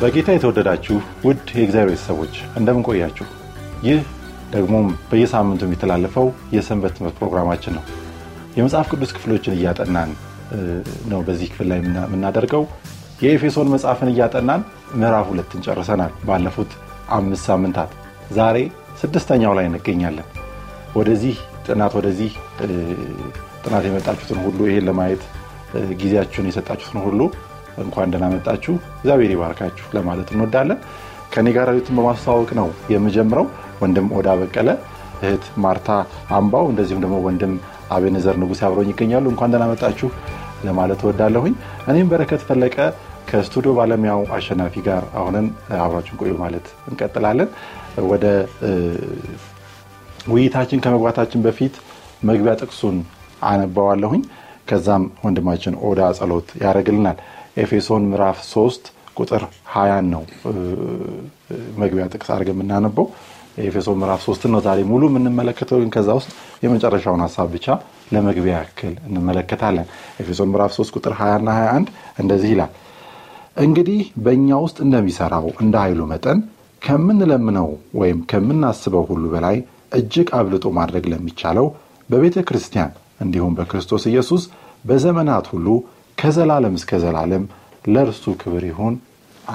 በጌታ የተወደዳችሁ ውድ የእግዚአብሔር ቤተሰቦች እንደምን? ይህ ደግሞም በየሳምንቱ የሚተላለፈው የሰንበት ትምህርት ፕሮግራማችን ነው። የመጽሐፍ ቅዱስ ክፍሎችን እያጠናን ነው። በዚህ ክፍል ላይ የምናደርገው የኤፌሶን መጽሐፍን እያጠናን ምዕራፍ ሁለትን ጨርሰናል። ባለፉት አምስት ሳምንታት ዛሬ ስድስተኛው ላይ እንገኛለን። ወደዚህ ጥናት ወደዚህ ጥናት የመጣችሁትን ሁሉ ይሄን ለማየት ጊዜያችሁን የሰጣችሁትን ሁሉ እንኳን ደህና መጣችሁ፣ እግዚአብሔር ይባርካችሁ ለማለት እንወዳለን። ከኔ ጋር ዩቱን በማስተዋወቅ ነው የምጀምረው። ወንድም ኦዳ በቀለ፣ እህት ማርታ አምባው፣ እንደዚሁም ደግሞ ወንድም አቤነዘር ንጉሴ አብረውኝ ይገኛሉ። እንኳን ደህና መጣችሁ ለማለት እወዳለሁኝ። እኔም በረከት ፈለቀ ከስቱዲዮ ባለሙያው አሸናፊ ጋር አሁንን አብራችን ቆዩ ማለት እንቀጥላለን። ወደ ውይይታችን ከመግባታችን በፊት መግቢያ ጥቅሱን አነባዋለሁኝ። ከዛም ወንድማችን ኦዳ ጸሎት ያደርግልናል። ኤፌሶን ምዕራፍ 3 ቁጥር 20 ነው መግቢያ ጥቅስ አድርገን የምናነበው። ኤፌሶን ምዕራፍ 3 ነው ዛሬ ሙሉ የምንመለከተው፣ ግን ከዛ ውስጥ የመጨረሻውን ሀሳብ ብቻ ለመግቢያ ያክል እንመለከታለን። ኤፌሶን ምዕራፍ 3 ቁጥር 20 እና 21 እንደዚህ ይላል። እንግዲህ በእኛ ውስጥ እንደሚሰራው እንደ ኃይሉ መጠን ከምንለምነው ወይም ከምናስበው ሁሉ በላይ እጅግ አብልጦ ማድረግ ለሚቻለው በቤተ ክርስቲያን እንዲሁም በክርስቶስ ኢየሱስ በዘመናት ሁሉ ከዘላለም እስከ ዘላለም ለእርሱ ክብር ይሁን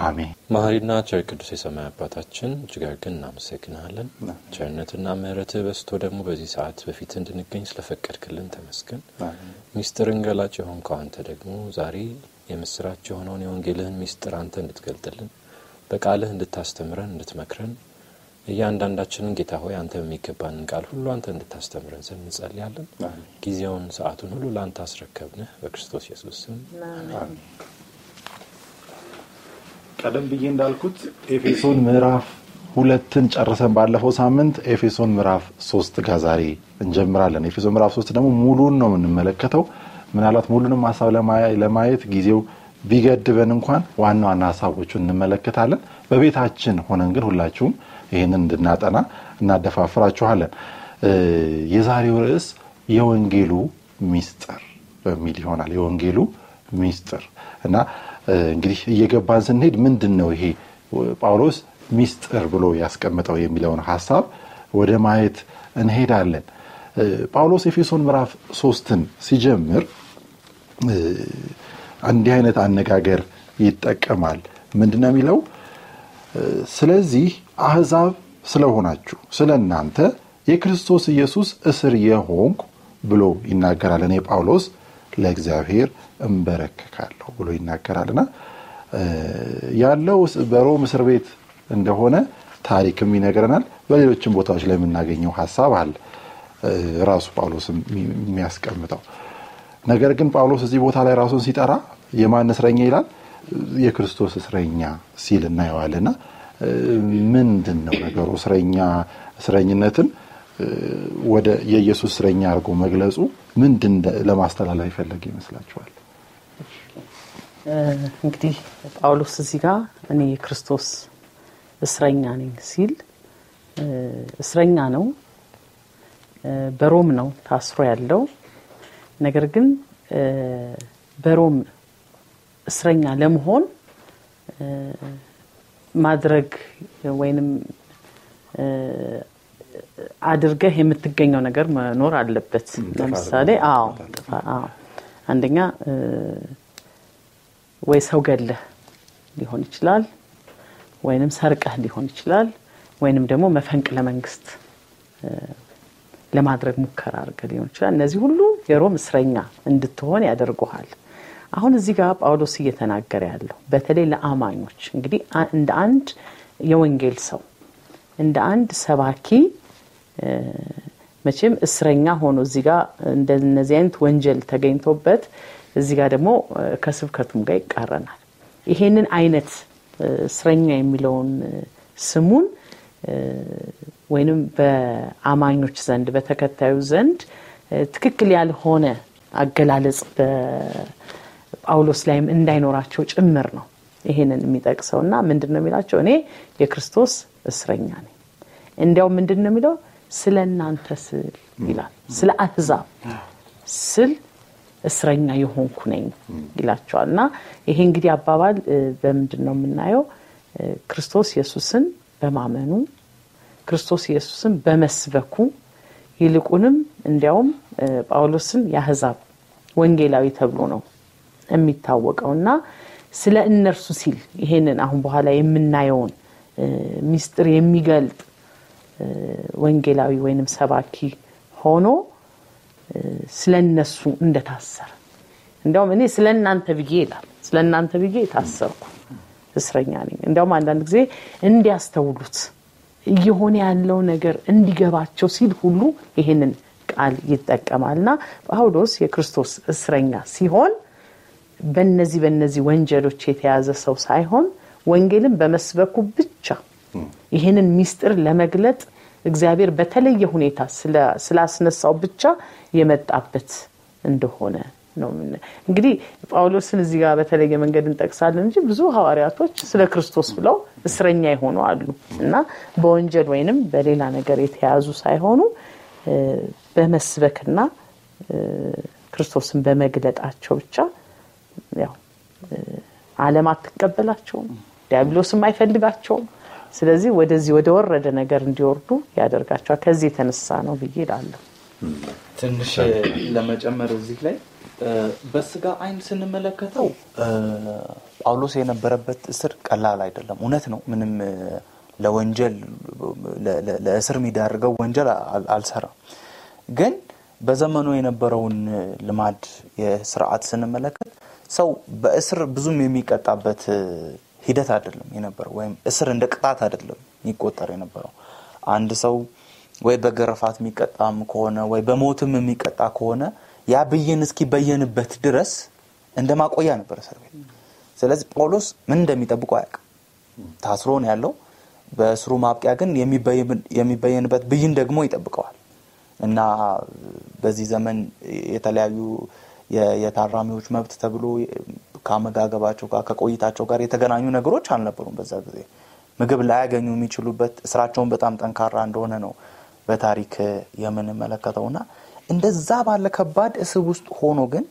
አሜን። መሐሪና ቸር ቅዱስ የሰማይ አባታችን እጅግ አድርገን እናመሰግናለን። ቸርነትና ምሕረትህ በስቶ ደግሞ በዚህ ሰዓት በፊት እንድንገኝ ስለፈቀድክልን ተመስገን። ሚስጥርን ገላጭ የሆንከው አንተ ደግሞ ዛሬ የምስራች የሆነውን የወንጌልህን ሚስጥር አንተ እንድትገልጥልን በቃልህ እንድታስተምረን እንድትመክረን እያንዳንዳችንን ጌታ ሆይ አንተ በሚገባንን ቃል ሁሉ አንተ እንድታስተምረን ስን እንጸልያለን። ጊዜውን ሰዓቱን ሁሉ ለአንተ አስረከብንህ በክርስቶስ ኢየሱስ ስም አሜን። ቀደም ብዬ እንዳልኩት ኤፌሶን ምዕራፍ ሁለትን ጨርሰን ባለፈው ሳምንት ኤፌሶን ምዕራፍ ሶስት ጋር ዛሬ እንጀምራለን። ኤፌሶን ምዕራፍ ሶስት ደግሞ ሙሉን ነው የምንመለከተው። ምናልባት ሙሉንም ሀሳብ ለማየት ጊዜው ቢገድበን እንኳን ዋና ዋና ሀሳቦቹን እንመለከታለን። በቤታችን ሆነን ግን ሁላችሁም ይህንን እንድናጠና እናደፋፍራችኋለን። የዛሬው ርዕስ የወንጌሉ ሚስጥር በሚል ይሆናል። የወንጌሉ ሚስጥር እና እንግዲህ እየገባን ስንሄድ ምንድን ነው ይሄ ጳውሎስ ሚስጥር ብሎ ያስቀምጠው የሚለውን ሀሳብ ወደ ማየት እንሄዳለን። ጳውሎስ ኤፌሶን ምዕራፍ ሶስትን ሲጀምር እንዲህ አይነት አነጋገር ይጠቀማል። ምንድን ነው የሚለው? ስለዚህ አህዛብ ስለሆናችሁ ስለ እናንተ የክርስቶስ ኢየሱስ እስር የሆንኩ ብሎ ይናገራል። እኔ ጳውሎስ ለእግዚአብሔር እንበረከካለሁ ብሎ ይናገራልና ያለው በሮም እስር ቤት እንደሆነ ታሪክም ይነግረናል። በሌሎችም ቦታዎች ላይ የምናገኘው ሀሳብ አለ ራሱ ጳውሎስም የሚያስቀምጠው ነገር ግን ጳውሎስ እዚህ ቦታ ላይ ራሱን ሲጠራ የማን እስረኛ ይላል? የክርስቶስ እስረኛ ሲል እናየዋልና ምንድን ነው ነገሩ? እስረኛ እስረኝነትን ወደ የኢየሱስ እስረኛ አድርጎ መግለጹ ምንድን ለማስተላለፍ ይፈለግ ይመስላችኋል? እንግዲህ ጳውሎስ እዚህ ጋር እኔ የክርስቶስ እስረኛ ነኝ ሲል እስረኛ ነው፣ በሮም ነው ታስሮ ያለው። ነገር ግን በሮም እስረኛ ለመሆን ማድረግ ወይንም አድርገህ የምትገኘው ነገር መኖር አለበት። ለምሳሌ አዎ አንደኛ ወይ ሰው ገለህ ሊሆን ይችላል፣ ወይንም ሰርቀህ ሊሆን ይችላል፣ ወይንም ደግሞ መፈንቅለ መንግስት ለማድረግ ሙከራ አድርገህ ሊሆን ይችላል። እነዚህ ሁሉ የሮም እስረኛ እንድትሆን ያደርጉሃል። አሁን እዚህ ጋር ጳውሎስ እየተናገረ ያለው በተለይ ለአማኞች እንግዲህ እንደ አንድ የወንጌል ሰው እንደ አንድ ሰባኪ መቼም እስረኛ ሆኖ እዚህ ጋር እንደነዚህ አይነት ወንጀል ተገኝቶበት እዚህ ጋር ደግሞ ከስብከቱም ጋር ይቃረናል። ይሄንን አይነት እስረኛ የሚለውን ስሙን ወይንም በአማኞች ዘንድ በተከታዩ ዘንድ ትክክል ያልሆነ አገላለጽ በጳውሎስ ላይም እንዳይኖራቸው ጭምር ነው ይሄንን የሚጠቅሰው። እና ምንድን ነው የሚላቸው? እኔ የክርስቶስ እስረኛ ነኝ። እንዲያው ምንድን ነው የሚለው? ስለ እናንተ ስል ይላል። ስለ አህዛብ ስል እስረኛ የሆንኩ ነኝ ይላቸዋል። እና ይሄ እንግዲህ አባባል በምንድን ነው የምናየው? ክርስቶስ ኢየሱስን በማመኑ ክርስቶስ ኢየሱስን በመስበኩ ይልቁንም እንዲያውም ጳውሎስን የአህዛብ ወንጌላዊ ተብሎ ነው የሚታወቀው እና ስለ እነርሱ ሲል ይሄንን አሁን በኋላ የምናየውን ሚስጥር የሚገልጥ ወንጌላዊ ወይንም ሰባኪ ሆኖ ስለ እነሱ እንደታሰረ። እንዲያውም እኔ ስለ እናንተ ብዬ ይላል ስለ እናንተ ብዬ የታሰርኩ እስረኛ ነኝ። እንዲያውም አንዳንድ ጊዜ እንዲያስተውሉት እየሆነ ያለው ነገር እንዲገባቸው ሲል ሁሉ ይህንን ቃል ይጠቀማል እና ጳውሎስ የክርስቶስ እስረኛ ሲሆን በነዚህ በነዚህ ወንጀሎች የተያዘ ሰው ሳይሆን ወንጌልን በመስበኩ ብቻ ይህንን ሚስጥር ለመግለጥ እግዚአብሔር በተለየ ሁኔታ ስላስነሳው ብቻ የመጣበት እንደሆነ ነው እንግዲህ ጳውሎስን እዚህ ጋር በተለየ መንገድ እንጠቅሳለን እንጂ ብዙ ሐዋርያቶች ስለ ክርስቶስ ብለው እስረኛ የሆኑ አሉ እና በወንጀል ወይንም በሌላ ነገር የተያዙ ሳይሆኑ በመስበክና ክርስቶስን በመግለጣቸው ብቻ ያው ዓለም አትቀበላቸውም ዲያብሎስም አይፈልጋቸውም። ስለዚህ ወደዚህ ወደ ወረደ ነገር እንዲወርዱ ያደርጋቸዋል። ከዚህ የተነሳ ነው ብዬ እላለሁ። ትንሽ ለመጨመር እዚህ ላይ በስጋ አይን ስንመለከተው ጳውሎስ የነበረበት እስር ቀላል አይደለም። እውነት ነው። ምንም ለወንጀል ለእስር የሚዳርገው ወንጀል አልሰራም። ግን በዘመኑ የነበረውን ልማድ የስርዓት ስንመለከት ሰው በእስር ብዙም የሚቀጣበት ሂደት አይደለም የነበረው ወይም እስር እንደ ቅጣት አይደለም የሚቆጠር የነበረው። አንድ ሰው ወይ በገረፋት የሚቀጣም ከሆነ ወይ በሞትም የሚቀጣ ከሆነ ያ ብይን እስኪበየንበት ድረስ እንደ ማቆያ ነበር እስር ቤት። ስለዚህ ጳውሎስ ምን እንደሚጠብቁ አያውቅም። ታስሮ ነው ያለው። በእስሩ ማብቂያ ግን የሚበየንበት ብይን ደግሞ ይጠብቀዋል። እና በዚህ ዘመን የተለያዩ የታራሚዎች መብት ተብሎ ከአመጋገባቸው ጋር ከቆይታቸው ጋር የተገናኙ ነገሮች አልነበሩም በዛ ጊዜ። ምግብ ላያገኙ የሚችሉበት ስራቸውን በጣም ጠንካራ እንደሆነ ነው በታሪክ የምንመለከተው። እና እንደዛ ባለ ከባድ እስር ውስጥ ሆኖ ግን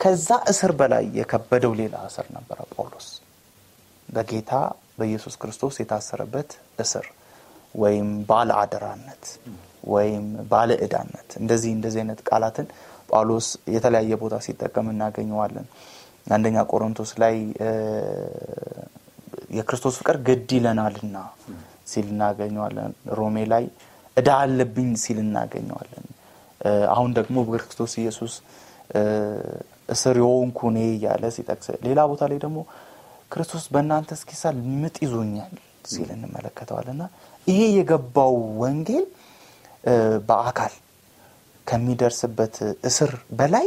ከዛ እስር በላይ የከበደው ሌላ እስር ነበረ ጳውሎስ። በጌታ በኢየሱስ ክርስቶስ የታሰረበት እስር ወይም ባለ አደራነት ወይም ባለ እዳነት እንደዚህ እንደዚህ አይነት ቃላትን ጳውሎስ የተለያየ ቦታ ሲጠቀም እናገኘዋለን። አንደኛ ቆሮንቶስ ላይ የክርስቶስ ፍቅር ግድ ይለናልና ሲል እናገኘዋለን። ሮሜ ላይ እዳ አለብኝ ሲል እናገኘዋለን። አሁን ደግሞ በክርስቶስ ኢየሱስ እስር የሆንኩ እኔ እያለ ሲጠቅስ ሌላ ቦታ ላይ ደግሞ ክርስቶስ በእናንተ እስኪሳል ምጥ ይዞኛል ሲል እንመለከተዋል እና ይሄ የገባው ወንጌል በአካል ከሚደርስበት እስር በላይ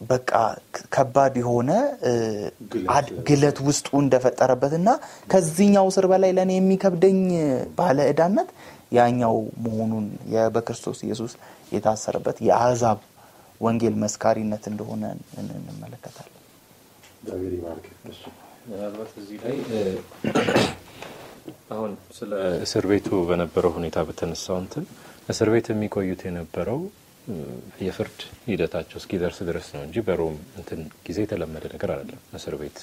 በቃ ከባድ የሆነ ግለት ውስጡ እንደፈጠረበት እና ከዚህኛው እስር በላይ ለእኔ የሚከብደኝ ባለ እዳነት ያኛው መሆኑን በክርስቶስ ኢየሱስ የታሰረበት የአሕዛብ ወንጌል መስካሪነት እንደሆነ እንመለከታለን። ምናልባት እዚህ ላይ አሁን ስለ እስር ቤቱ በነበረው ሁኔታ በተነሳው እንትን እስር ቤት የሚቆዩት የነበረው የፍርድ ሂደታቸው እስኪደርስ ድረስ ነው እንጂ በሮም እንትን ጊዜ የተለመደ ነገር አይደለም እስር ቤት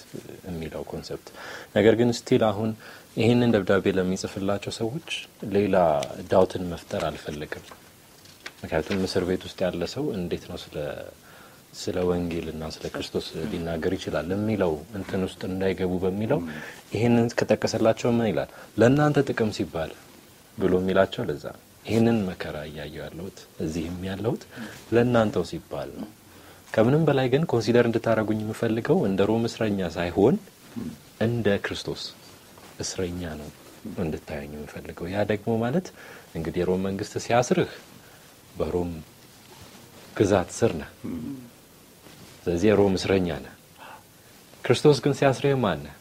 የሚለው concept። ነገር ግን still አሁን ይህንን ደብዳቤ ለሚጽፍላቸው ሰዎች ሌላ ዳውትን መፍጠር አልፈልግም። ምክንያቱም እስር ቤት ውስጥ ያለ ሰው እንዴት ነው ስለ ስለ ወንጌልና ስለ ክርስቶስ ሊናገር ይችላል የሚለው እንትን ውስጥ እንዳይገቡ በሚለው ይህንን ከጠቀሰላቸው ምን ይላል? ለእናንተ ጥቅም ሲባል ብሎ የሚላቸው ለዛ ነው። ይህንን መከራ እያየው ያለሁት እዚህም ያለሁት ለእናንተው ሲባል ነው። ከምንም በላይ ግን consider እንድታደረጉኝ የምፈልገው እንደ ሮም እስረኛ ሳይሆን እንደ ክርስቶስ እስረኛ ነው እንድታዩኝ የምፈልገው። ያ ደግሞ ማለት እንግዲህ የሮም መንግስት ሲያስርህ በሮም ግዛት ስር ነህ። ስለዚህ የሮም እስረኛ ነህ። ክርስቶስ ግን ሲያስርህ ማን ነህ?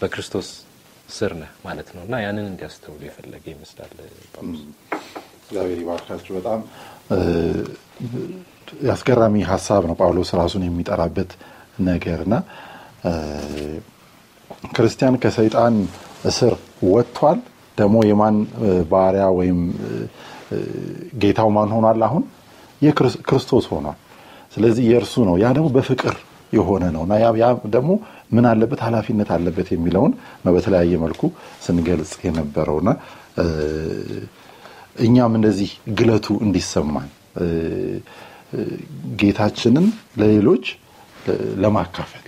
በክርስቶስ ስር ነህ ማለት ነው እና ያንን እንዲያስተውሉ የፈለገ ይመስላል እግዚአብሔር ይባርካችሁ። በጣም አስገራሚ ሀሳብ ነው ጳውሎስ ራሱን የሚጠራበት ነገር እና ክርስቲያን ከሰይጣን እስር ወጥቷል። ደግሞ የማን ባሪያ ወይም ጌታው ማን ሆኗል? አሁን የክርስቶስ ሆኗል። ስለዚህ የእርሱ ነው። ያ ደግሞ በፍቅር የሆነ ነው እና ያ ደግሞ ምን አለበት ኃላፊነት አለበት የሚለውን ነው በተለያየ መልኩ ስንገልጽ የነበረውና እኛም እንደዚህ ግለቱ እንዲሰማን ጌታችንን ለሌሎች ለማካፈል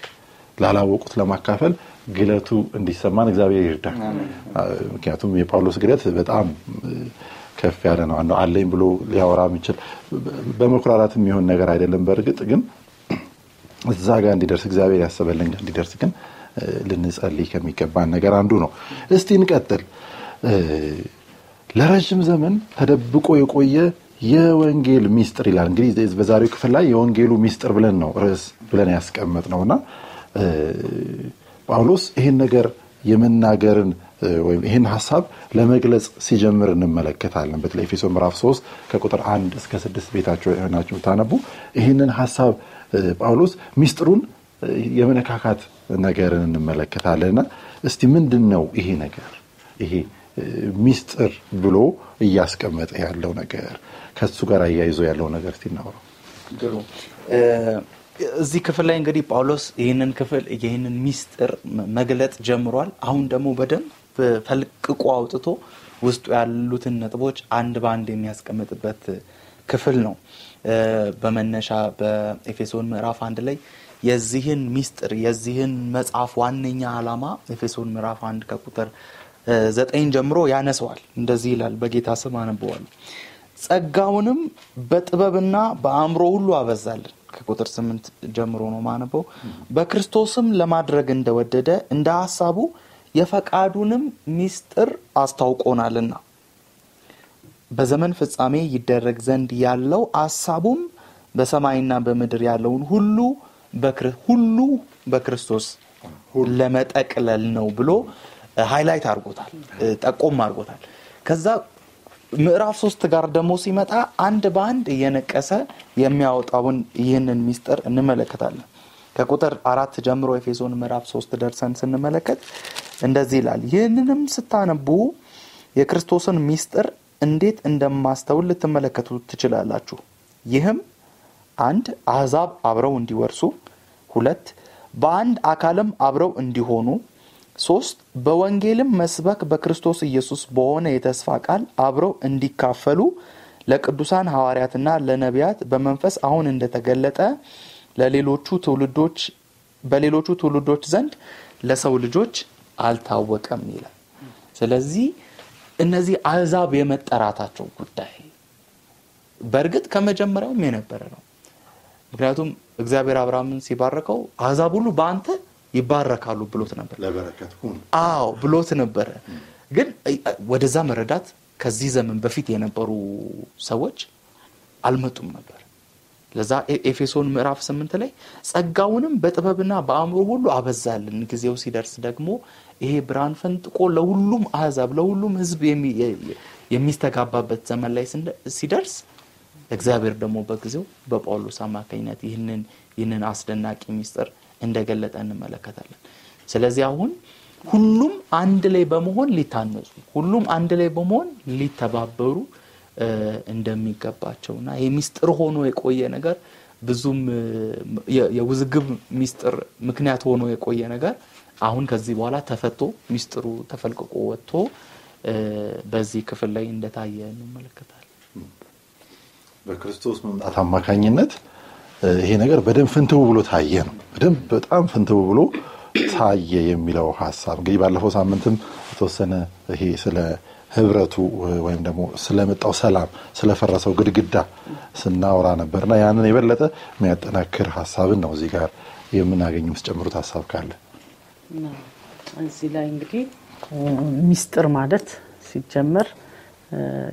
ላላወቁት ለማካፈል ግለቱ እንዲሰማን እግዚአብሔር ይርዳል። ምክንያቱም የጳውሎስ ግለት በጣም ከፍ ያለ ነው። አለኝ ብሎ ሊያወራ የሚችል በመኩራራት የሚሆን ነገር አይደለም። በእርግጥ ግን እዛ ጋር እንዲደርስ እግዚአብሔር ያሰበልን ጋር እንዲደርስ ግን ልንጸልይ ከሚገባን ነገር አንዱ ነው። እስቲ እንቀጥል። ለረዥም ዘመን ተደብቆ የቆየ የወንጌል ሚስጥር ይላል። እንግዲህ በዛሬው ክፍል ላይ የወንጌሉ ሚስጥር ብለን ነው ርዕስ ብለን ያስቀመጥ ነው እና ጳውሎስ ይህን ነገር የመናገርን ወይም ይህን ሀሳብ ለመግለጽ ሲጀምር እንመለከታለን። በተለይ ኤፌሶ ምዕራፍ 3 ከቁጥር አንድ እስከ ስድስት ቤታቸው ናቸው ታነቡ ይህንን ሀሳብ ጳውሎስ ሚስጥሩን የመነካካት ነገርን እንመለከታለን እና እስቲ ምንድን ነው ይሄ ነገር ይሄ ሚስጥር ብሎ እያስቀመጠ ያለው ነገር ከሱ ጋር አያይዞ ያለው ነገር እናውረው። እዚህ ክፍል ላይ እንግዲህ ጳውሎስ ይህንን ክፍል ይህንን ሚስጥር መግለጥ ጀምሯል። አሁን ደግሞ በደንብ ፈልቅቆ አውጥቶ ውስጡ ያሉትን ነጥቦች አንድ በአንድ የሚያስቀምጥበት ክፍል ነው። በመነሻ በኤፌሶን ምዕራፍ አንድ ላይ የዚህን ሚስጥር የዚህን መጽሐፍ ዋነኛ ዓላማ ኤፌሶን ምዕራፍ አንድ ከቁጥር ዘጠኝ ጀምሮ ያነሰዋል። እንደዚህ ይላል። በጌታ ስም አነበዋለሁ። ጸጋውንም በጥበብና በአእምሮ ሁሉ አበዛልን። ከቁጥር ስምንት ጀምሮ ነው ማነበው። በክርስቶስም ለማድረግ እንደወደደ እንደ ሀሳቡ የፈቃዱንም ሚስጥር አስታውቆናልና በዘመን ፍጻሜ ይደረግ ዘንድ ያለው ሀሳቡም በሰማይና በምድር ያለውን ሁሉ ሁሉ በክርስቶስ ለመጠቅለል ነው ብሎ highlight አድርጎታል፣ ጠቆም አድርጎታል። ከዛ ምዕራፍ ሶስት ጋር ደግሞ ሲመጣ አንድ በአንድ እየነቀሰ የሚያወጣውን ይህንን ሚስጥር እንመለከታለን። ከቁጥር አራት ጀምሮ ኤፌሶን ምዕራፍ ሶስት ደርሰን ስንመለከት እንደዚህ ይላል። ይህንንም ስታነቡ የክርስቶስን ሚስጥር እንዴት እንደማስተውል ልትመለከቱ ትችላላችሁ። ይህም አንድ አሕዛብ አብረው እንዲወርሱ፣ ሁለት በአንድ አካልም አብረው እንዲሆኑ፣ ሶስት በወንጌልም መስበክ በክርስቶስ ኢየሱስ በሆነ የተስፋ ቃል አብረው እንዲካፈሉ ለቅዱሳን ሐዋርያትና ለነቢያት በመንፈስ አሁን እንደተገለጠ ለሌሎቹ ትውልዶች በሌሎቹ ትውልዶች ዘንድ ለሰው ልጆች አልታወቀም ይላል። ስለዚህ እነዚህ አሕዛብ የመጠራታቸው ጉዳይ በእርግጥ ከመጀመሪያውም የነበረ ነው። ምክንያቱም እግዚአብሔር አብርሃምን ሲባረከው አሕዛብ ሁሉ በአንተ ይባረካሉ ብሎት ነበር። አዎ ብሎት ነበረ። ግን ወደዛ መረዳት ከዚህ ዘመን በፊት የነበሩ ሰዎች አልመጡም ነበር። ለዛ ኤፌሶን ምዕራፍ ስምንት ላይ ጸጋውንም በጥበብና በአእምሮ ሁሉ አበዛልን፣ ጊዜው ሲደርስ ደግሞ ይሄ ብርሃን ፈንጥቆ ለሁሉም አሕዛብ ለሁሉም ሕዝብ የሚስተጋባበት ዘመን ላይ ሲደርስ እግዚአብሔር ደግሞ በጊዜው በጳውሎስ አማካኝነት ይህንን ይህንን አስደናቂ ሚስጥር እንደገለጠ እንመለከታለን። ስለዚህ አሁን ሁሉም አንድ ላይ በመሆን ሊታነጹ፣ ሁሉም አንድ ላይ በመሆን ሊተባበሩ እንደሚገባቸውና ይህ ሚስጥር ሆኖ የቆየ ነገር ብዙም የውዝግብ ሚስጥር ምክንያት ሆኖ የቆየ ነገር አሁን ከዚህ በኋላ ተፈቶ ሚስጥሩ ተፈልቅቆ ወጥቶ በዚህ ክፍል ላይ እንደታየ እንመለከታለን። በክርስቶስ መምጣት አማካኝነት ይሄ ነገር በደንብ ፍንትው ብሎ ታየ ነው። በደንብ በጣም ፍንትው ብሎ ታየ የሚለው ሀሳብ እንግዲህ ባለፈው ሳምንትም የተወሰነ ይሄ ስለ ህብረቱ ወይም ደግሞ ስለመጣው ሰላም ስለፈረሰው ግድግዳ ስናወራ ነበርና ያንን የበለጠ የሚያጠናክር ሀሳብን ነው እዚህ ጋር የምናገኝ ጨምሩት ሀሳብ ካለ እዚህ ላይ እንግዲህ ሚስጥር ማለት ሲጀመር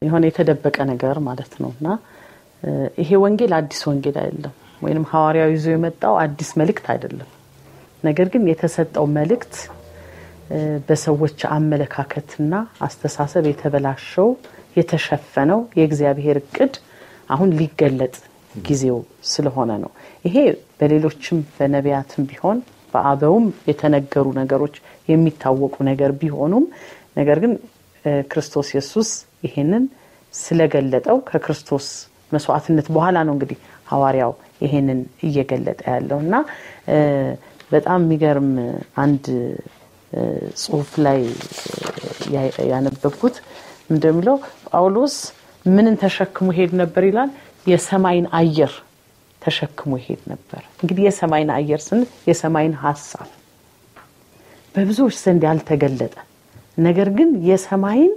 የሆነ የተደበቀ ነገር ማለት ነው እና ይሄ ወንጌል አዲስ ወንጌል አይደለም፣ ወይም ሐዋርያው ይዞ የመጣው አዲስ መልእክት አይደለም። ነገር ግን የተሰጠው መልእክት በሰዎች አመለካከትና አስተሳሰብ የተበላሸው የተሸፈነው የእግዚአብሔር እቅድ አሁን ሊገለጥ ጊዜው ስለሆነ ነው። ይሄ በሌሎችም በነቢያትም ቢሆን በአበውም የተነገሩ ነገሮች የሚታወቁ ነገር ቢሆኑም ነገር ግን ክርስቶስ ኢየሱስ ይሄንን ስለገለጠው ከክርስቶስ መስዋዕትነት በኋላ ነው እንግዲህ ሐዋርያው ይሄንን እየገለጠ ያለው እና በጣም የሚገርም አንድ ጽሁፍ ላይ ያነበብኩት እንደሚለው ጳውሎስ ምንን ተሸክሞ ሄድ ነበር ይላል? የሰማይን አየር ተሸክሞ ይሄድ ነበር። እንግዲህ የሰማይን አየር ስንል የሰማይን ሀሳብ በብዙዎች ዘንድ ያልተገለጠ ነገር ግን የሰማይን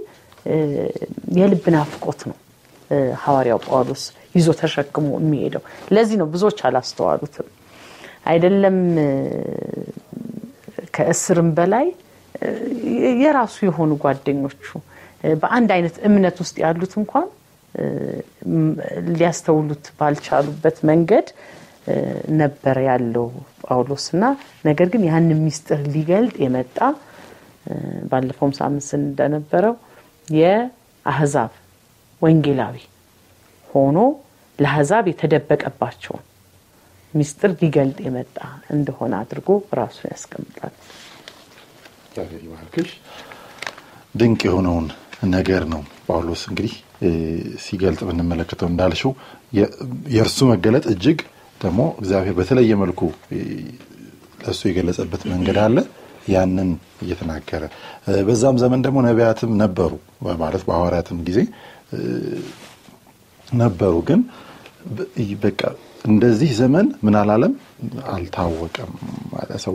የልብ ናፍቆት ነው ሐዋርያው ጳውሎስ ይዞ ተሸክሞ የሚሄደው። ለዚህ ነው ብዙዎች አላስተዋሉትም። አይደለም ከእስርም በላይ የራሱ የሆኑ ጓደኞቹ በአንድ አይነት እምነት ውስጥ ያሉት እንኳን ሊያስተውሉት ባልቻሉበት መንገድ ነበር ያለው ጳውሎስ እና ነገር ግን ያን ሚስጥር ሊገልጥ የመጣ ባለፈውም ሳምንት እንደነበረው የአህዛብ ወንጌላዊ ሆኖ ለአህዛብ የተደበቀባቸውን ሚስጥር ሊገልጥ የመጣ እንደሆነ አድርጎ ራሱን ያስቀምጣል። ድንቅ የሆነውን ነገር ነው ጳውሎስ እንግዲህ ሲገልጥ ብንመለከተው እንዳልሽው የእርሱ መገለጥ እጅግ ደግሞ እግዚአብሔር በተለየ መልኩ ለእሱ የገለጸበት መንገድ አለ። ያንን እየተናገረ በዛም ዘመን ደግሞ ነቢያትም ነበሩ ማለት በሐዋርያትም ጊዜ ነበሩ። ግን በቃ እንደዚህ ዘመን ምን አላለም አልታወቀም፣ ሰው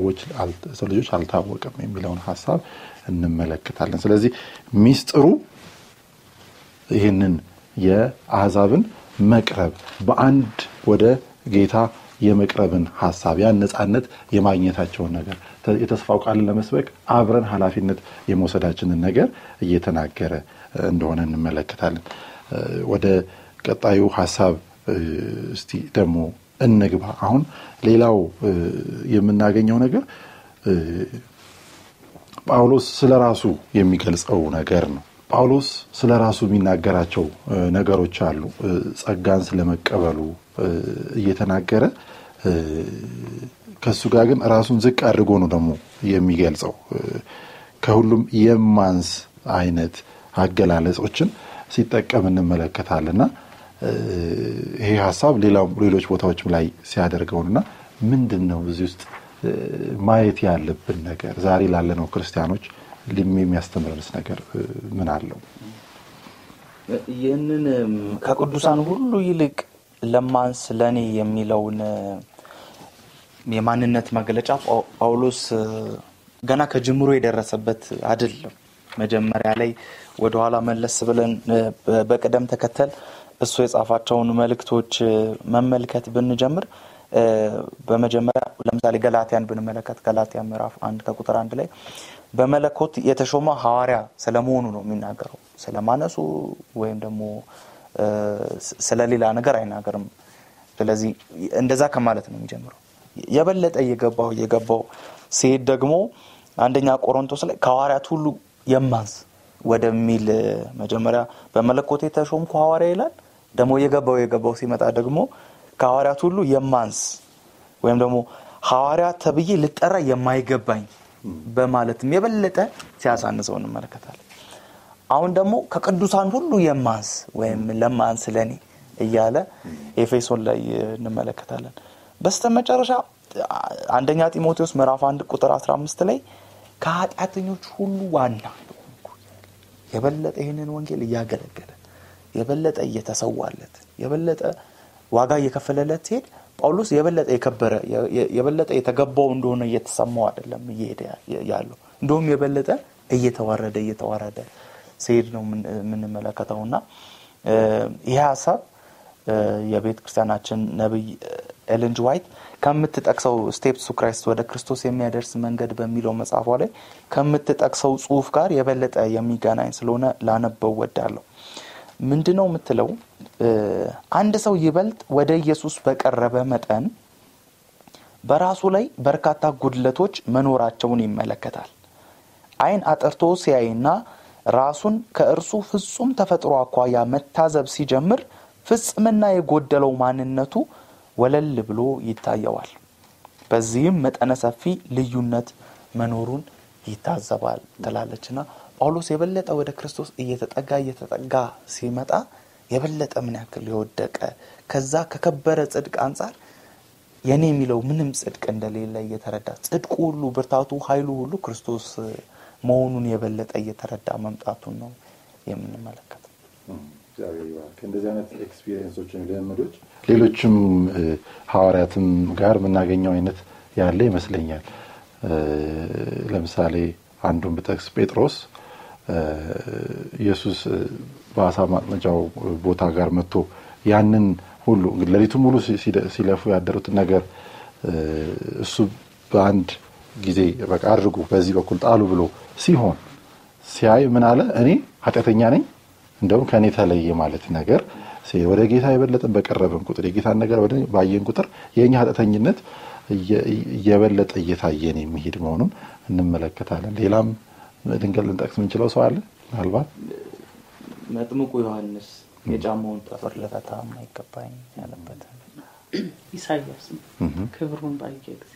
ልጆች አልታወቀም የሚለውን ሀሳብ እንመለከታለን። ስለዚህ ሚስጥሩ ይህንን የአሕዛብን መቅረብ በአንድ ወደ ጌታ የመቅረብን ሀሳብ ያን ነፃነት የማግኘታቸውን ነገር የተስፋው ቃልን ለመስበክ አብረን ኃላፊነት የመውሰዳችንን ነገር እየተናገረ እንደሆነ እንመለከታለን። ወደ ቀጣዩ ሀሳብ እስቲ ደግሞ እንግባ። አሁን ሌላው የምናገኘው ነገር ጳውሎስ ስለ ራሱ የሚገልጸው ነገር ነው። ጳውሎስ ስለ ራሱ የሚናገራቸው ነገሮች አሉ። ጸጋን ስለመቀበሉ እየተናገረ ከእሱ ጋር ግን ራሱን ዝቅ አድርጎ ነው ደግሞ የሚገልጸው። ከሁሉም የማንስ አይነት አገላለጾችን ሲጠቀም እንመለከታልና ይሄ ሀሳብ ሌሎች ቦታዎችም ላይ ሲያደርገውንና ምንድን ነው እዚህ ውስጥ ማየት ያለብን ነገር ዛሬ ላለነው ክርስቲያኖች የሚያስተምረንስ ነገር ምን አለው? ይህንን ከቅዱሳን ሁሉ ይልቅ ለማንስ ለእኔ የሚለውን የማንነት መግለጫ ጳውሎስ ገና ከጅምሮ የደረሰበት አይደለም። መጀመሪያ ላይ ወደኋላ መለስ ብለን በቅደም ተከተል እሱ የጻፋቸውን መልእክቶች መመልከት ብንጀምር በመጀመሪያ ለምሳሌ ገላትያን ብንመለከት ገላትያ ምዕራፍ አንድ ከቁጥር አንድ ላይ በመለኮት የተሾመ ሐዋርያ ስለመሆኑ ነው የሚናገረው። ስለማነሱ ወይም ደግሞ ስለሌላ ነገር አይናገርም። ስለዚህ እንደዛ ከማለት ነው የሚጀምረው። የበለጠ እየገባው እየገባው ሲሄድ ደግሞ አንደኛ ቆሮንቶስ ላይ ከሐዋርያት ሁሉ የማንስ ወደሚል መጀመሪያ በመለኮት የተሾምኩ ሐዋርያ ይላል። ደግሞ እየገባው እየገባው ሲመጣ ደግሞ ከሐዋርያት ሁሉ የማንስ ወይም ደግሞ ሐዋርያ ተብዬ ልጠራ የማይገባኝ በማለትም የበለጠ ሲያሳንሰው እንመለከታለን። አሁን ደግሞ ከቅዱሳን ሁሉ የማንስ ወይም ለማንስ ለኔ እያለ ኤፌሶን ላይ እንመለከታለን። በስተ መጨረሻ አንደኛ ጢሞቴዎስ ምዕራፍ አንድ ቁጥር 15 ላይ ከኃጢአተኞች ሁሉ ዋና የበለጠ ይህንን ወንጌል እያገለገለ የበለጠ እየተሰዋለት የበለጠ ዋጋ እየከፈለለት ሲሄድ ጳውሎስ የበለጠ የከበረ የበለጠ የተገባው እንደሆነ እየተሰማው አይደለም እየሄደ ያለው እንደውም የበለጠ እየተዋረደ እየተዋረደ ሲሄድ ነው እና ይህ ሀሳብ የቤተ ክርስቲያናችን ነቢይ ኤለን ጂ ዋይት ከምትጠቅሰው Steps to Christ ወደ ክርስቶስ የሚያደርስ መንገድ በሚለው መጽሐፏ ላይ ከምትጠቅሰው ጽሁፍ ጋር የበለጠ የሚገናኝ ስለሆነ ላነበው ወዳለሁ። ምንድን ነው የምትለው? አንድ ሰው ይበልጥ ወደ ኢየሱስ በቀረበ መጠን በራሱ ላይ በርካታ ጉድለቶች መኖራቸውን ይመለከታል። አይን አጠርቶ ሲያይና ራሱን ከእርሱ ፍጹም ተፈጥሮ አኳያ መታዘብ ሲጀምር ፍጽምና የጎደለው ማንነቱ ወለል ብሎ ይታየዋል። በዚህም መጠነ ሰፊ ልዩነት መኖሩን ይታዘባል ትላለችና ጳውሎስ የበለጠ ወደ ክርስቶስ እየተጠጋ እየተጠጋ ሲመጣ የበለጠ ምን ያክል የወደቀ ከዛ ከከበረ ጽድቅ አንጻር የኔ የሚለው ምንም ጽድቅ እንደሌለ እየተረዳ ጽድቁ ሁሉ ብርታቱ፣ ኃይሉ ሁሉ ክርስቶስ መሆኑን የበለጠ እየተረዳ መምጣቱን ነው የምንመለከተው። እንደዚህ አይነት experience ኦች ልምዶች ሌሎችም ሐዋርያትም ጋር የምናገኘው አይነት ያለ ይመስለኛል። ለምሳሌ አንዱን ብጠቅስ ጴጥሮስ ኢየሱስ በአሳ ማጥመጃው ቦታ ጋር መጥቶ ያንን ሁሉ እንግዲህ ሌሊቱ ሙሉ ሲለፉ ያደሩትን ነገር እሱ በአንድ ጊዜ በቃ አድርጉ በዚህ በኩል ጣሉ ብሎ ሲሆን ሲያይ ምን አለ? እኔ ኃጢአተኛ ነኝ፣ እንደውም ከእኔ ተለየ ማለት ነገር ወደ ጌታ የበለጠን በቀረበን ቁጥር የጌታን ነገር ባየን ቁጥር የእኛ ኃጢአተኝነት እየበለጠ እየታየን የሚሄድ መሆኑን እንመለከታለን። ሌላም ድንገት ልንጠቅስ የምንችለው ሰው አለ? ምናልባት? መጥምቁ ዮሐንስ የጫማውን ጠፍር ልፈታ የማይገባኝ ያለበት ኢሳያስም ክብሩን ባየ ጊዜ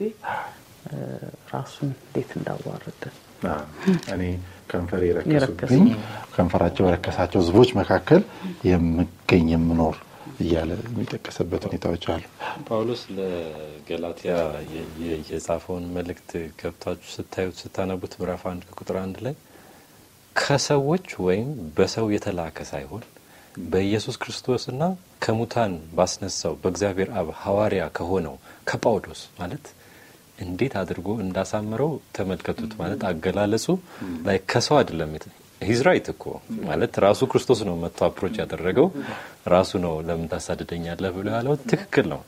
ራሱን እንዴት እንዳዋረደ እኔ ከንፈር የረከሱብኝ ከንፈራቸው የረከሳቸው ሕዝቦች መካከል የምገኝ የምኖር እያለ የሚጠቀሰበት ሁኔታዎች አሉ። ጳውሎስ ለገላትያ የጻፈውን መልእክት ገብታችሁ ስታዩት ስታነቡት ምዕራፍ አንድ ከቁጥር አንድ ላይ ከሰዎች ወይም በሰው የተላከ ሳይሆን በኢየሱስ ክርስቶስና ከሙታን ባስነሳው በእግዚአብሔር አብ ሐዋርያ ከሆነው ከጳውሎስ ማለት እንዴት አድርጎ እንዳሳምረው ተመልከቱት። ማለት አገላለጹ ላይ ከሰው አይደለም። he's right እኮ ማለት ራሱ ክርስቶስ ነው መጥቶ approach ያደረገው ራሱ ነው። ለምን ታሳድደኛለህ ብሎ ያለው ትክክል ነው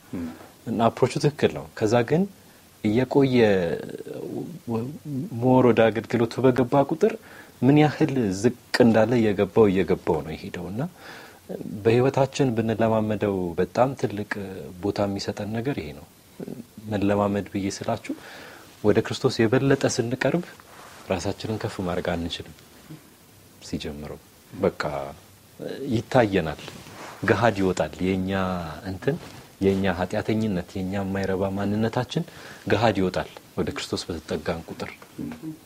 እና approach ኡ ትክክል ነው። ከዛ ግን እየቆየ more ወደ አገልግሎቱ በገባ ቁጥር ምን ያህል ዝቅ እንዳለ እየገባው እየገባው ነው የሄደው እና በህይወታችን ብንለማመደው በጣም ትልቅ ቦታ የሚሰጠን ነገር ይሄ ነው። መለማመድ ብዬ ስላችሁ ወደ ክርስቶስ የበለጠ ስንቀርብ ራሳችንን ከፍ ማድረግ አንችልም። ሲጀምረው በቃ ይታየናል፣ ገሀድ ይወጣል። የእኛ እንትን የእኛ ኃጢአተኝነት የእኛ የማይረባ ማንነታችን ገሀድ ይወጣል ወደ ክርስቶስ በተጠጋን ቁጥር።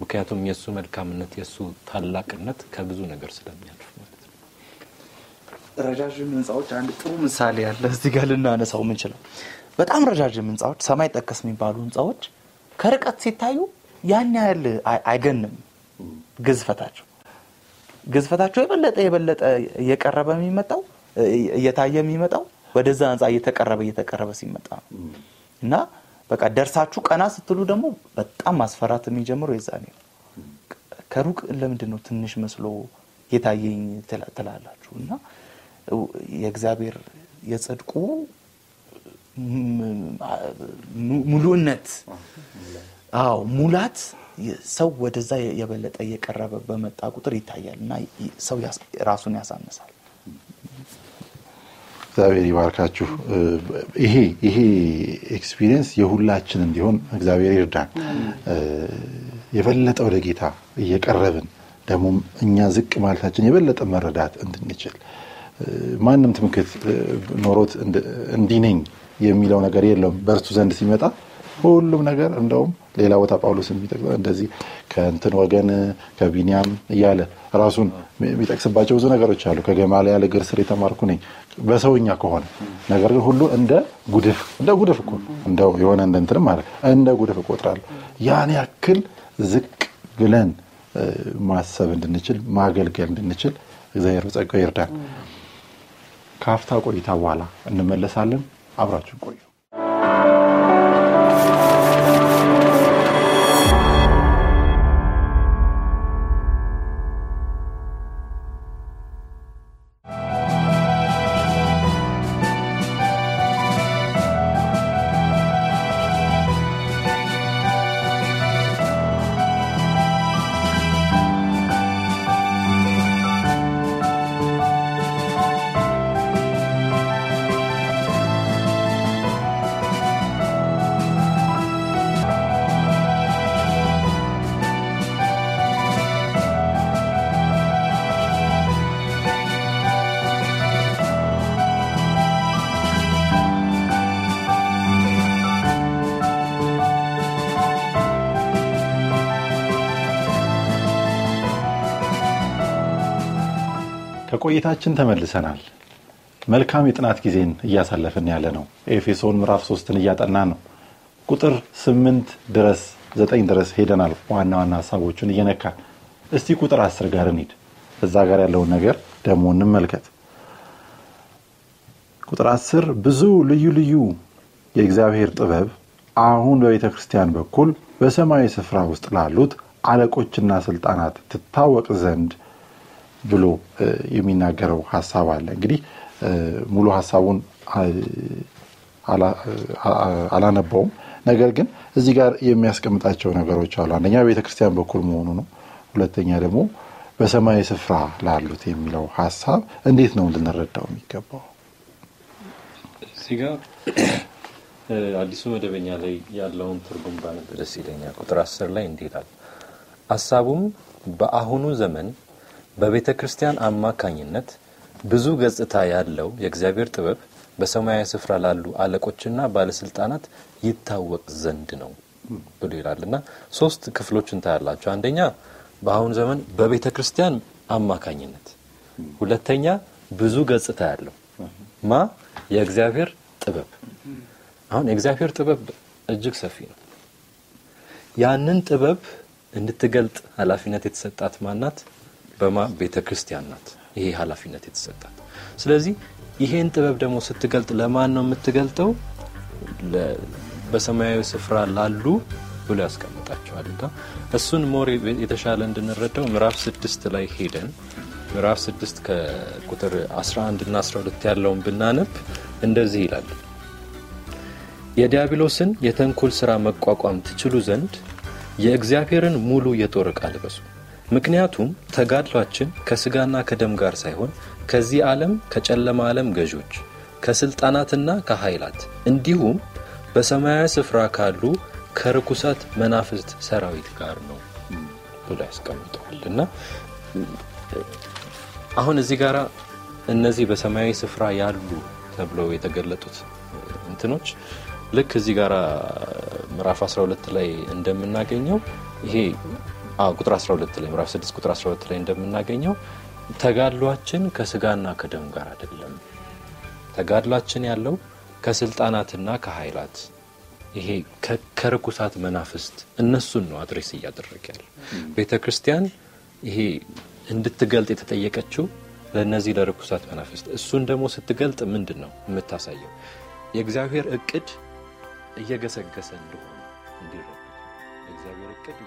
ምክንያቱም የእሱ መልካምነት የእሱ ታላቅነት ከብዙ ነገር ስለሚያልፍ ማለት ነው። ረዣዥም ህንፃዎች አንድ ጥሩ ምሳሌ ያለ እዚህ ጋር ልናነሳው ምንችለው በጣም ረዣዥም ህንፃዎች ሰማይ ጠቀስ የሚባሉ ህንፃዎች ከርቀት ሲታዩ ያን ያህል አይገንም ግዝፈታቸው ግዝፈታቸው የበለጠ የበለጠ እየቀረበ የሚመጣው እየታየ የሚመጣው ወደዛ ህንፃ እየተቀረበ እየተቀረበ ሲመጣ ነው እና በቃ ደርሳችሁ ቀና ስትሉ ደግሞ በጣም ማስፈራት የሚጀምረው የዛ ነው። ከሩቅ ለምንድን ነው ትንሽ መስሎ የታየኝ ትላላችሁ? እና የእግዚአብሔር የጽድቁ ሙሉነት አዎ ሙላት ሰው ወደዛ የበለጠ እየቀረበ በመጣ ቁጥር ይታያል እና ሰው ራሱን ያሳንሳል። እግዚአብሔር ይባርካችሁ። ይሄ ይሄ experience የሁላችን እንዲሆን እግዚአብሔር ይርዳን። የበለጠ ወደ ጌታ እየቀረብን ደግሞ እኛ ዝቅ ማለታችን የበለጠ መረዳት እንድንችል ማንም ትምክት ኖሮት እንዲህ የሚለው ነገር የለውም። በእርሱ ዘንድ ሲመጣ ሁሉም ነገር እንደውም ሌላ ቦታ ጳውሎስ የሚጠቅሰው እንደዚህ ከእንትን ወገን ከቢንያም እያለ ራሱን የሚጠቅስባቸው ብዙ ነገሮች አሉ። ከገማልያል እግር ስር የተማርኩ ነኝ በሰውኛ ከሆነ ነገር ግን ሁሉ እንደ ጉድፍ እንደ ጉድፍ እኮ እንደው የሆነ እንደ ማለት እንደ ጉድፍ እቆጥራለሁ። ያን ያክል ዝቅ ብለን ማሰብ እንድንችል ማገልገል እንድንችል እግዚአብሔር በጸጋው ይርዳን። ከአፍታ ቆይታ በኋላ እንመለሳለን። አብራችሁ ቆዩ። ከቆይታችን ተመልሰናል። መልካም የጥናት ጊዜን እያሳለፍን ያለ ነው። ኤፌሶን ምዕራፍ ሶስትን እያጠና ነው። ቁጥር ስምንት ድረስ ዘጠኝ ድረስ ሄደናል። ዋና ዋና ሀሳቦቹን እየነካ እስቲ ቁጥር አስር ጋር እንሂድ። እዛ ጋር ያለውን ነገር ደግሞ እንመልከት። ቁጥር አስር ብዙ ልዩ ልዩ የእግዚአብሔር ጥበብ አሁን በቤተ ክርስቲያን በኩል በሰማያዊ ስፍራ ውስጥ ላሉት አለቆችና ስልጣናት ትታወቅ ዘንድ ብሎ የሚናገረው ሀሳብ አለ። እንግዲህ ሙሉ ሀሳቡን አላነበውም። ነገር ግን እዚህ ጋር የሚያስቀምጣቸው ነገሮች አሉ። አንደኛ በቤተ ክርስቲያን በኩል መሆኑ ነው። ሁለተኛ ደግሞ በሰማያዊ ስፍራ ላሉት የሚለው ሀሳብ እንዴት ነው ልንረዳው የሚገባው? እዚህ ጋር አዲሱ መደበኛ ላይ ያለውን ትርጉም ባነብ ደስ ይለኛል። ቁጥር አስር ላይ እንዲህ ሀሳቡም በአሁኑ ዘመን በቤተ ክርስቲያን አማካኝነት ብዙ ገጽታ ያለው የእግዚአብሔር ጥበብ በሰማያዊ ስፍራ ላሉ አለቆችና ባለስልጣናት ይታወቅ ዘንድ ነው ብሎ ይላል እና ሶስት ክፍሎችን ታያላቸው። አንደኛ በአሁኑ ዘመን በቤተ ክርስቲያን አማካኝነት፣ ሁለተኛ ብዙ ገጽታ ያለው ማ የእግዚአብሔር ጥበብ። አሁን የእግዚአብሔር ጥበብ እጅግ ሰፊ ነው። ያንን ጥበብ እንድትገልጥ ኃላፊነት የተሰጣት ማናት? በማ ቤተ ክርስቲያን ናት። ይሄ ኃላፊነት የተሰጣት። ስለዚህ ይሄን ጥበብ ደግሞ ስትገልጥ ለማን ነው የምትገልጠው? በሰማያዊ ስፍራ ላሉ ብሎ ያስቀምጣቸዋል። እሱን more የተሻለ እንድንረዳው ምዕራፍ ስድስት ላይ ሄደን ምዕራፍ ስድስት ከቁጥር 11 እና 12 ያለውን ብናነብ እንደዚህ ይላል። የዲያብሎስን የተንኮል ሥራ መቋቋም ትችሉ ዘንድ የእግዚአብሔርን ሙሉ የጦር ዕቃ ልበሱ። ምክንያቱም ተጋድሏችን ከሥጋና ከደም ጋር ሳይሆን ከዚህ ዓለም ከጨለማ ዓለም ገዦች፣ ከሥልጣናትና ከኃይላት እንዲሁም በሰማያዊ ስፍራ ካሉ ከርኩሳት መናፍስት ሰራዊት ጋር ነው ብሎ ያስቀምጠዋል። እና አሁን እዚህ ጋር እነዚህ በሰማያዊ ስፍራ ያሉ ተብለው የተገለጡት እንትኖች ልክ እዚህ ጋር ምዕራፍ 12 ላይ እንደምናገኘው ይሄ ቁጥር 12 ላይ ምዕራፍ 6 ቁጥር 12 ላይ እንደምናገኘው ተጋድሏችን ከስጋና ከደም ጋር አይደለም። ተጋድሏችን ያለው ከስልጣናትና ከኃይላት ይሄ ከርኩሳት መናፍስት እነሱን ነው address እያደረገ ያለ ቤተ ክርስቲያን ይሄ እንድትገልጥ የተጠየቀችው ለእነዚህ ለርኩሳት መናፍስት። እሱን ደግሞ ስትገልጥ ምንድን ነው የምታሳየው? የእግዚአብሔር እቅድ እየገሰገሰ እንደሆነ እንዲረዱ የእግዚአብሔር እቅድ